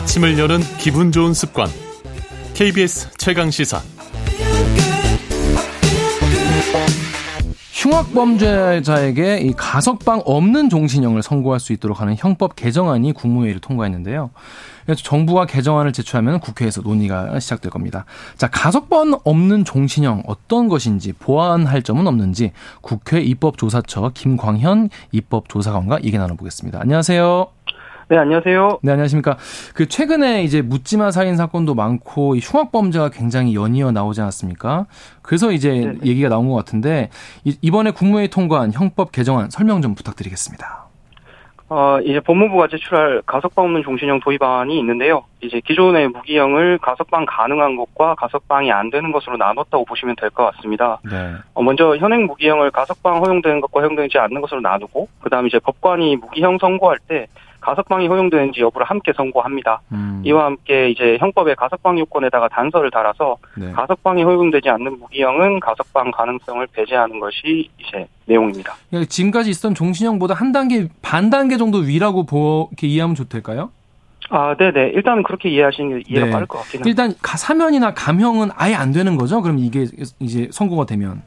아침을 여는 기분 좋은 습관. KBS 최강 시사. 흉악범죄자에게 이 가석방 없는 종신형을 선고할 수 있도록 하는 형법 개정안이 국무회의를 통과했는데요. 정부가 개정안을 제출하면 국회에서 논의가 시작될 겁니다. 자, 가석방 없는 종신형 어떤 것인지 보완할 점은 없는지 국회 입법조사처 김광현 입법조사관과 얘기 나눠보겠습니다. 안녕하세요. 네, 안녕하세요. 네, 안녕하십니까. 그 최근에 이제 묻지마 살인 사건도 많고 흉악 범죄가 굉장히 연이어 나오지 않았습니까? 그래서 이제 네네. 얘기가 나온 것 같은데 이번에 국무회의 통과한 형법 개정안 설명 좀 부탁드리겠습니다. 어, 이제 법무부가 제출할 가석방 없는 종신형 도입안이 있는데요. 이제 기존의 무기형을 가석방 가능한 것과 가석방이 안 되는 것으로 나눴다고 보시면 될 것 같습니다. 네. 어, 먼저 현행 무기형을 가석방 허용되는 것과 허용되지 않는 것으로 나누고, 그 다음 이제 법관이 무기형 선고할 때 가석방이 허용되는지 여부를 함께 선고합니다. 음. 이와 함께 이제 형법의 가석방 요건에다가 단서를 달아서 네. 가석방이 허용되지 않는 무기형은 가석방 가능성을 배제하는 것이 이제 내용입니다. 그러니까 지금까지 있었던 종신형보다 한 단계 반 단계 정도 위라고 보 이렇게 이해하면 좋을까요? 아, 네네. 일단은 그렇게 이해하시는 게 이해가 네. 빠를 것 같긴 합니다. 일단 사면이나 감형은 아예 안 되는 거죠? 그럼 이게 이제 선고가 되면?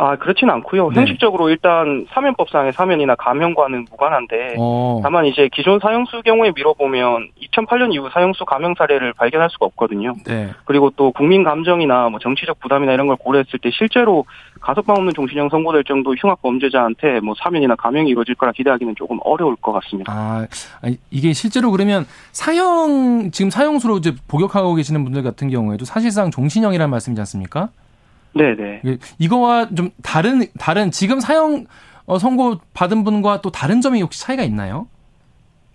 아, 그렇진 않고요. 네. 형식적으로 일단 사면법상의 사면이나 감형과는 무관한데 어. 다만 이제 기존 사형수 경우에 미뤄보면 2008년 이후 사형수 감형 사례를 발견할 수가 없거든요. 네. 그리고 또 국민 감정이나 뭐 정치적 부담이나 이런 걸 고려했을 때 실제로 가석방 없는 종신형 선고될 정도 흉악 범죄자한테 뭐 사면이나 감형이 이루어질 거라 기대하기는 조금 어려울 것 같습니다. 아, 이게 실제로 그러면 사형 지금 사형수로 이제 복역하고 계시는 분들 같은 경우에도 사실상 종신형이라는 말씀이지 않습니까? 네네. 이거와 좀 다른 다른 지금 사형 어, 선고 받은 분과 또 다른 점이 혹시 차이가 있나요?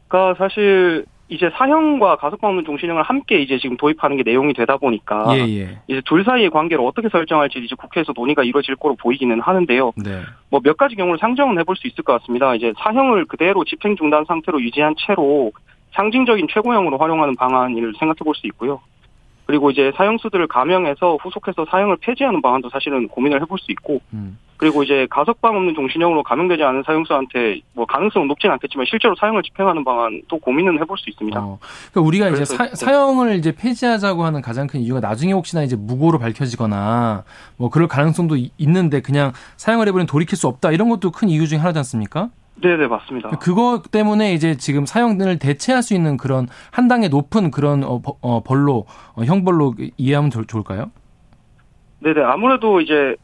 그러니까 사실 이제 사형과 가석방 없는 종신형을 함께 이제 지금 도입하는 게 내용이 되다 보니까 예, 예. 이제 둘 사이의 관계를 어떻게 설정할지 이제 국회에서 논의가 이루어질 거로 보이기는 하는데요. 네. 뭐 몇 가지 경우를 상정은 해볼 수 있을 것 같습니다. 이제 사형을 그대로 집행 중단 상태로 유지한 채로 상징적인 최고형으로 활용하는 방안을 생각해 볼 수 있고요. 그리고 이제 사형수들을 감형해서 후속해서 사형을 폐지하는 방안도 사실은 고민을 해볼 수 있고, 음. 그리고 이제 가석방 없는 종신형으로 감형되지 않은 사형수한테 뭐 가능성은 높지는 않겠지만 실제로 사형을 집행하는 방안도 고민은 해볼 수 있습니다. 어. 그러니까 우리가 이제 사, 네. 사형을 이제 폐지하자고 하는 가장 큰 이유가 나중에 혹시나 이제 무고로 밝혀지거나 뭐 그럴 가능성도 있는데 그냥 사형을 해버리면 돌이킬 수 없다 이런 것도 큰 이유 중에 하나지 않습니까? 네네 맞습니다. 그거 때문에 이제 지금 사형을 대체할 수 있는 그런 한 단계 높은 그런 어, 어 벌로 어, 형벌로 이해하면 좋을까요? 네네 아무래도 이제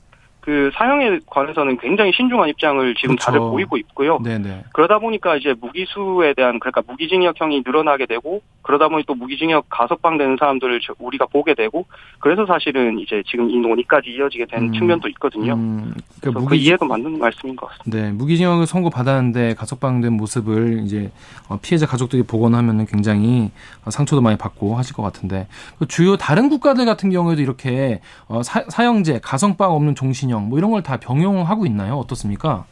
그 사형에 관해서는 굉장히 신중한 입장을 지금 그렇죠. 다들 보이고 있고요. 네네. 그러다 보니까 이제 무기수에 대한 그러니까 무기징역형이 늘어나게 되고 그러다 보니 또 무기징역 가석방 되는 사람들을 우리가 보게 되고 그래서 사실은 이제 지금 이 논의까지 이어지게 된 음. 측면도 있거든요. 음. 그러니까 무기... 그 이해도 맞는 말씀인 것 같습니다. 네, 무기징역을 선고 받았는데 가석방된 모습을 이제 어, 피해자 가족들이 보거나 하면은 굉장히 상처도 많이 받고 하실 것 같은데 그 주요 다른 국가들 같은 경우에도 이렇게 어, 사, 사형제 가석방 없는 종신 진영 뭐 이런 걸 다 병용하고 있나요? 어떻습니까?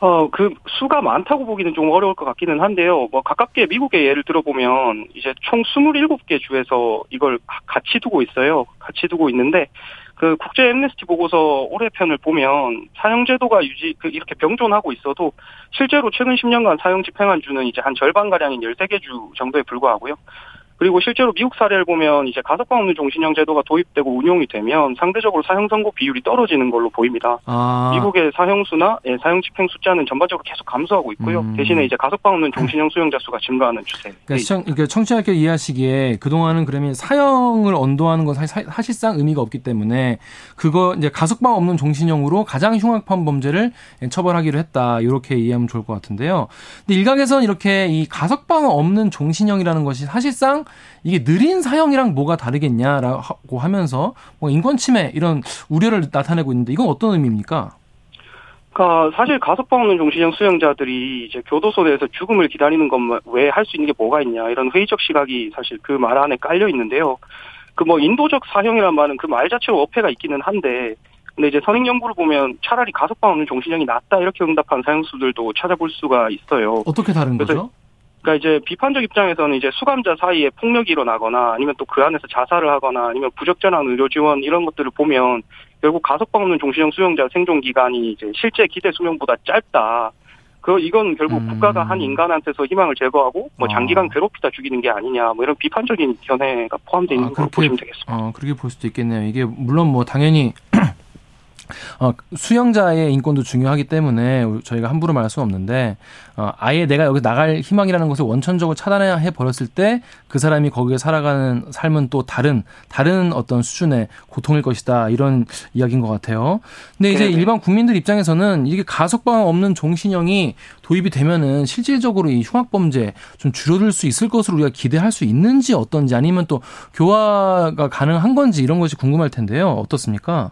어, 그 수가 많다고 보기는 좀 어려울 것 같기는 한데요. 뭐 가깝게 미국의 예를 들어보면 이제 총 27개 주에서 이걸 같이 두고 있어요. 같이 두고 있는데 그 국제 엠네스티 보고서 올해 편을 보면 사형 제도가 유지 그 이렇게 병존하고 있어도 실제로 최근 10년간 사형 집행한 주는 이제 한 절반 가량인 13개 주 정도에 불과하고요. 그리고 실제로 미국 사례를 보면 이제 가석방 없는 종신형 제도가 도입되고 운용이 되면 상대적으로 사형 선고 비율이 떨어지는 걸로 보입니다. 아. 미국의 사형 수나 예, 사형 집행 숫자는 전반적으로 계속 감소하고 있고요. 음. 대신에 이제 가석방 없는 종신형 수용자 수가 증가하는 추세. 그러니까, 시청, 그러니까 청취자께 이해하시기에 그동안은 그러면 사형을 언도하는 건 사실, 사실상 의미가 없기 때문에 그거 이제 가석방 없는 종신형으로 가장 흉악한 범죄를 처벌하기로 했다. 이렇게 이해하면 좋을 것 같은데요. 근데 일각에서는 이렇게 이 가석방 없는 종신형이라는 것이 사실상 이게 느린 사형이랑 뭐가 다르겠냐라고 하면서 뭐 인권 침해 이런 우려를 나타내고 있는데 이건 어떤 의미입니까? 그러니까 사실 가석방 없는 종신형 수용자들이 이제 교도소 내에서 죽음을 기다리는 것만 왜 할 수 있는 게 뭐가 있냐 이런 회의적 시각이 사실 그 말 안에 깔려 있는데요. 그 뭐 인도적 사형이란 말은 그 말 자체로 어폐가 있기는 한데 근데 이제 선행 연구를 보면 차라리 가석방 없는 종신형이 낫다 이렇게 응답한 사형수들도 찾아볼 수가 있어요. 어떻게 다른 거죠? 그러니까 이제 비판적 입장에서는 이제 수감자 사이에 폭력이 일어나거나 아니면 또 그 안에서 자살을 하거나 아니면 부적절한 의료 지원 이런 것들을 보면 결국 가석방 없는 종신형 수용자 생존 기간이 이제 실제 기대 수명보다 짧다. 그 이건 결국 음. 국가가 한 인간한테서 희망을 제거하고 뭐 어. 장기간 괴롭히다 죽이는 게 아니냐 뭐 이런 비판적인 견해가 포함되어 있는 아, 걸로 그렇게- 보시면 되겠습니다. 어, 그렇게 볼 수도 있겠네요. 이게 물론 뭐 당연히 어, 수영자의 인권도 중요하기 때문에 저희가 함부로 말할 수는 없는데 어, 아예 내가 여기 나갈 희망이라는 것을 원천적으로 차단해 버렸을 때 그 사람이 거기에 살아가는 삶은 또 다른 다른 어떤 수준의 고통일 것이다 이런 이야기인 것 같아요. 근데 이제 네네. 일반 국민들 입장에서는 이게 가석방 없는 종신형이 도입이 되면은 실질적으로 이 흉악 범죄 좀 줄어들 수 있을 것으로 우리가 기대할 수 있는지 어떤지 아니면 또 교화가 가능한 건지 이런 것이 궁금할 텐데요. 어떻습니까?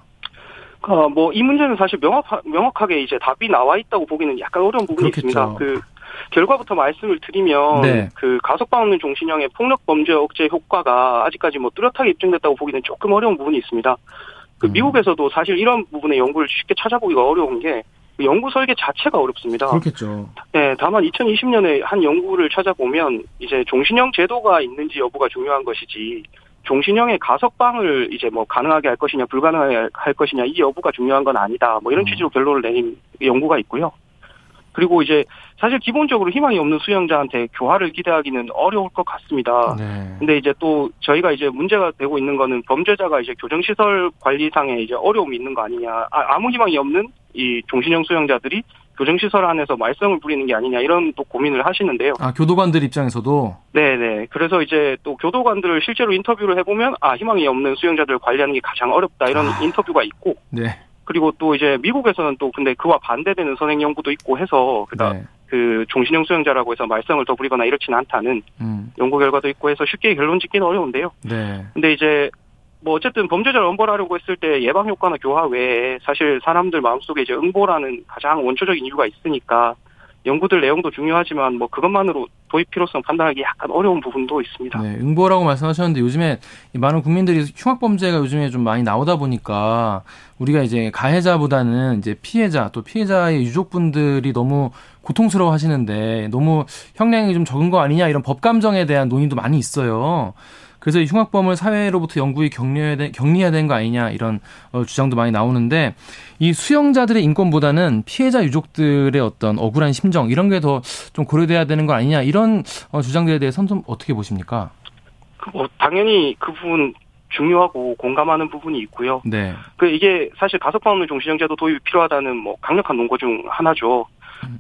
어, 뭐, 이 문제는 사실 명확, 명확하게 이제 답이 나와 있다고 보기는 약간 어려운 부분이 그렇겠죠. 있습니다. 그, 결과부터 말씀을 드리면, 네. 그 가석방 없는 종신형의 폭력 범죄 억제 효과가 아직까지 뭐 뚜렷하게 입증됐다고 보기는 조금 어려운 부분이 있습니다. 그 음. 미국에서도 사실 이런 부분의 연구를 쉽게 찾아보기가 어려운 게그 연구 설계 자체가 어렵습니다. 그렇겠죠. 네, 다만 2020년에 한 연구를 찾아보면 이제 종신형 제도가 있는지 여부가 중요한 것이지 종신형의 가석방을 이제 뭐 가능하게 할 것이냐 불가능하게 할 것이냐 이 여부가 중요한 건 아니다. 뭐 이런 음. 취지로 결론을 내린 연구가 있고요. 그리고 이제 사실 기본적으로 희망이 없는 수용자한테 교화를 기대하기는 어려울 것 같습니다. 네. 근데 이제 또 저희가 이제 문제가 되고 있는 거는 범죄자가 이제 교정시설 관리상에 이제 어려움이 있는 거 아니냐. 아, 아무 희망이 없는 이 종신형 수용자들이 교정시설 안에서 말썽을 부리는 게 아니냐 이런 또 고민을 하시는데요. 아 교도관들 입장에서도 네네. 그래서 이제 또 교도관들을 실제로 인터뷰를 해보면 아 희망이 없는 수용자들을 관리하는 게 가장 어렵다 이런 아. 인터뷰가 있고 네. 그리고 또 이제 미국에서는 또 근데 그와 반대되는 선행 연구도 있고 해서 그다 네. 그 종신형 수용자라고 해서 말썽을 더 부리거나 이렇지는 않다는 음. 연구 결과도 있고 해서 쉽게 결론 짓기는 어려운데요. 네. 근데 이제 뭐 어쨌든 범죄자를 엄벌하려고 했을 때 예방 효과나 교화 외에 사실 사람들 마음속에 이제 응보라는 가장 원초적인 이유가 있으니까 연구들 내용도 중요하지만 뭐 그것만으로 도입 필요성 판단하기 약간 어려운 부분도 있습니다. 네, 응보라고 말씀하셨는데 요즘에 이 많은 국민들이 흉악 범죄가 요즘에 좀 많이 나오다 보니까 우리가 이제 가해자보다는 이제 피해자 또 피해자의 유족분들이 너무 고통스러워 하시는데 너무 형량이 좀 적은 거 아니냐 이런 법 감정에 대한 논의도 많이 있어요. 그래서 이 흉악범을 사회로부터 영구히 격리해야, 되, 격리해야 되는 거 아니냐 이런 어, 주장도 많이 나오는데 이 수용자들의 인권보다는 피해자 유족들의 어떤 억울한 심정 이런 게 더 좀 고려돼야 되는 거 아니냐 이런 어, 주장들에 대해서는 좀 어떻게 보십니까? 뭐 당연히 그 부분 중요하고 공감하는 부분이 있고요. 네. 그 이게 사실 가석방 없는 종신형제도 도입이 필요하다는 뭐 강력한 논거 중 하나죠.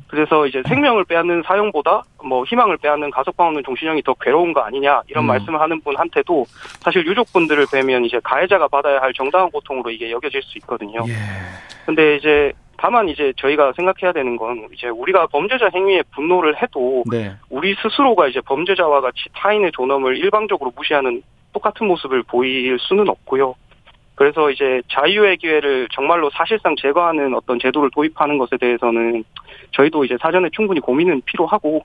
그래서 이제 생명을 빼앗는 사형보다 뭐 희망을 빼앗는 가석방 없는 종신형이 더 괴로운 거 아니냐 이런 음. 말씀을 하는 분한테도 사실 유족분들을 뵈면 이제 가해자가 받아야 할 정당한 고통으로 이게 여겨질 수 있거든요. 예. 근데 이제 다만 이제 저희가 생각해야 되는 건 이제 우리가 범죄자 행위에 분노를 해도 네. 우리 스스로가 이제 범죄자와 같이 타인의 존엄을 일방적으로 무시하는 똑같은 모습을 보일 수는 없고요. 그래서 이제 자유의 기회를 정말로 사실상 제거하는 어떤 제도를 도입하는 것에 대해서는 저희도 이제 사전에 충분히 고민은 필요하고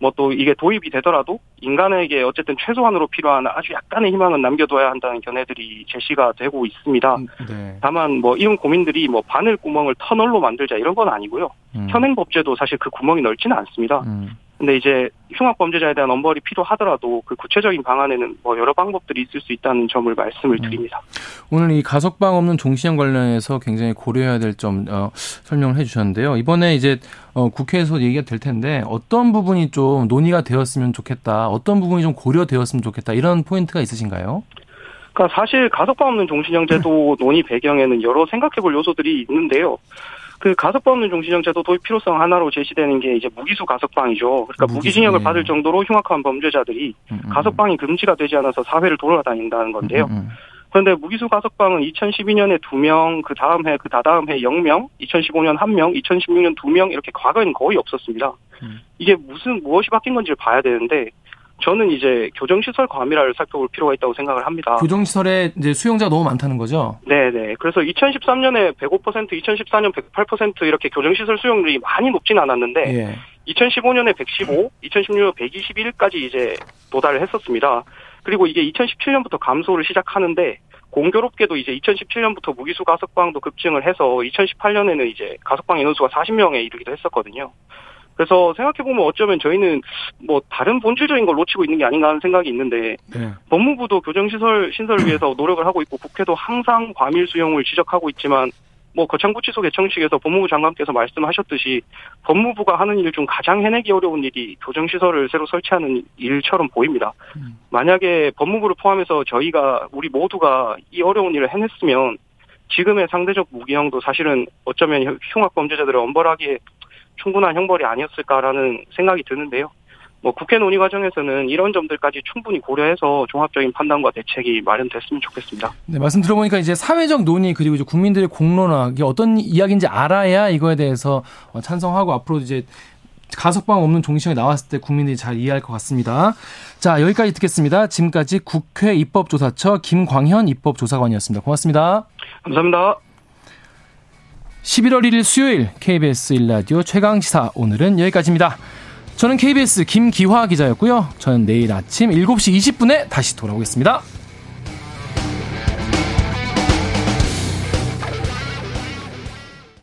뭐 또 이게 도입이 되더라도 인간에게 어쨌든 최소한으로 필요한 아주 약간의 희망은 남겨둬야 한다는 견해들이 제시가 되고 있습니다. 네. 다만 뭐 이런 고민들이 뭐 바늘 구멍을 터널로 만들자 이런 건 아니고요. 음. 현행 법제도 사실 그 구멍이 넓지는 않습니다. 음. 근데 이제 흉악 범죄자에 대한 엄벌이 필요하더라도 그 구체적인 방안에는 뭐 여러 방법들이 있을 수 있다는 점을 말씀을 드립니다. 오늘 이 가석방 없는 종신형 관련해서 굉장히 고려해야 될 점 어, 설명을 해주셨는데요. 이번에 이제 어, 국회에서 얘기가 될 텐데 어떤 부분이 좀 논의가 되었으면 좋겠다, 어떤 부분이 좀 고려되었으면 좋겠다 이런 포인트가 있으신가요? 그러니까 사실 가석방 없는 종신형 제도 논의 배경에는 여러 생각해볼 요소들이 있는데요. 그 가석방 없는 종신형 제도 도입 필요성 하나로 제시되는 게 이제 무기수 가석방이죠. 그러니까 무기수, 무기징역을 예. 받을 정도로 흉악한 범죄자들이 음, 음. 가석방이 금지가 되지 않아서 사회를 돌아다닌다는 건데요. 음, 음, 그런데 무기수 가석방은 2012년에 2명, 그 다음 해, 그 다다음 해 0명, 2015년 1명, 2016년 2명 이렇게 과거에는 거의 없었습니다. 음. 이게 무슨 무엇이 바뀐 건지를 봐야 되는데 저는 이제 교정시설 과밀화를 살펴볼 필요가 있다고 생각을 합니다. 교정시설에 이제 수용자가 너무 많다는 거죠. 네네. 그래서 2013년에 105%, 2014년 108% 이렇게 교정시설 수용률이 많이 높진 않았는데 예. 2015년에 115, 2016년 121까지 이제 도달을 했었습니다. 그리고 이게 2017년부터 감소를 시작하는데 공교롭게도 이제 2017년부터 무기수 가석방도 급증을 해서 2018년에는 이제 가석방 인원수가 40명에 이르기도 했었거든요. 그래서 생각해보면 어쩌면 저희는 뭐 다른 본질적인 걸 놓치고 있는 게 아닌가 하는 생각이 있는데 네. 법무부도 교정시설 신설을 위해서 노력을 하고 있고 국회도 항상 과밀 수용을 지적하고 있지만 뭐 거창구치소 개청식에서 법무부 장관께서 말씀하셨듯이 법무부가 하는 일 중 가장 해내기 어려운 일이 교정시설을 새로 설치하는 일처럼 보입니다. 음. 만약에 법무부를 포함해서 저희가 우리 모두가 이 어려운 일을 해냈으면 지금의 상대적 무기형도 사실은 어쩌면 흉악 범죄자들의 엄벌하기에 충분한 형벌이 아니었을까라는 생각이 드는데요. 뭐 국회 논의 과정에서는 이런 점들까지 충분히 고려해서 종합적인 판단과 대책이 마련됐으면 좋겠습니다. 네, 말씀 들어보니까 이제 사회적 논의 그리고 이제 국민들의 공론화 이게 어떤 이야기인지 알아야 이거에 대해서 어, 찬성하고 앞으로 이제 가석방 없는 종신형이 나왔을 때 국민들이 잘 이해할 것 같습니다. 자, 여기까지 듣겠습니다. 지금까지 국회 입법조사처 김광현 입법조사관이었습니다. 고맙습니다. 감사합니다. 11월 1일 수요일 KBS 1라디오 최강시사 오늘은 여기까지입니다. 저는 KBS 김기화 기자였고요. 저는 내일 아침 7시 20분에 다시 돌아오겠습니다.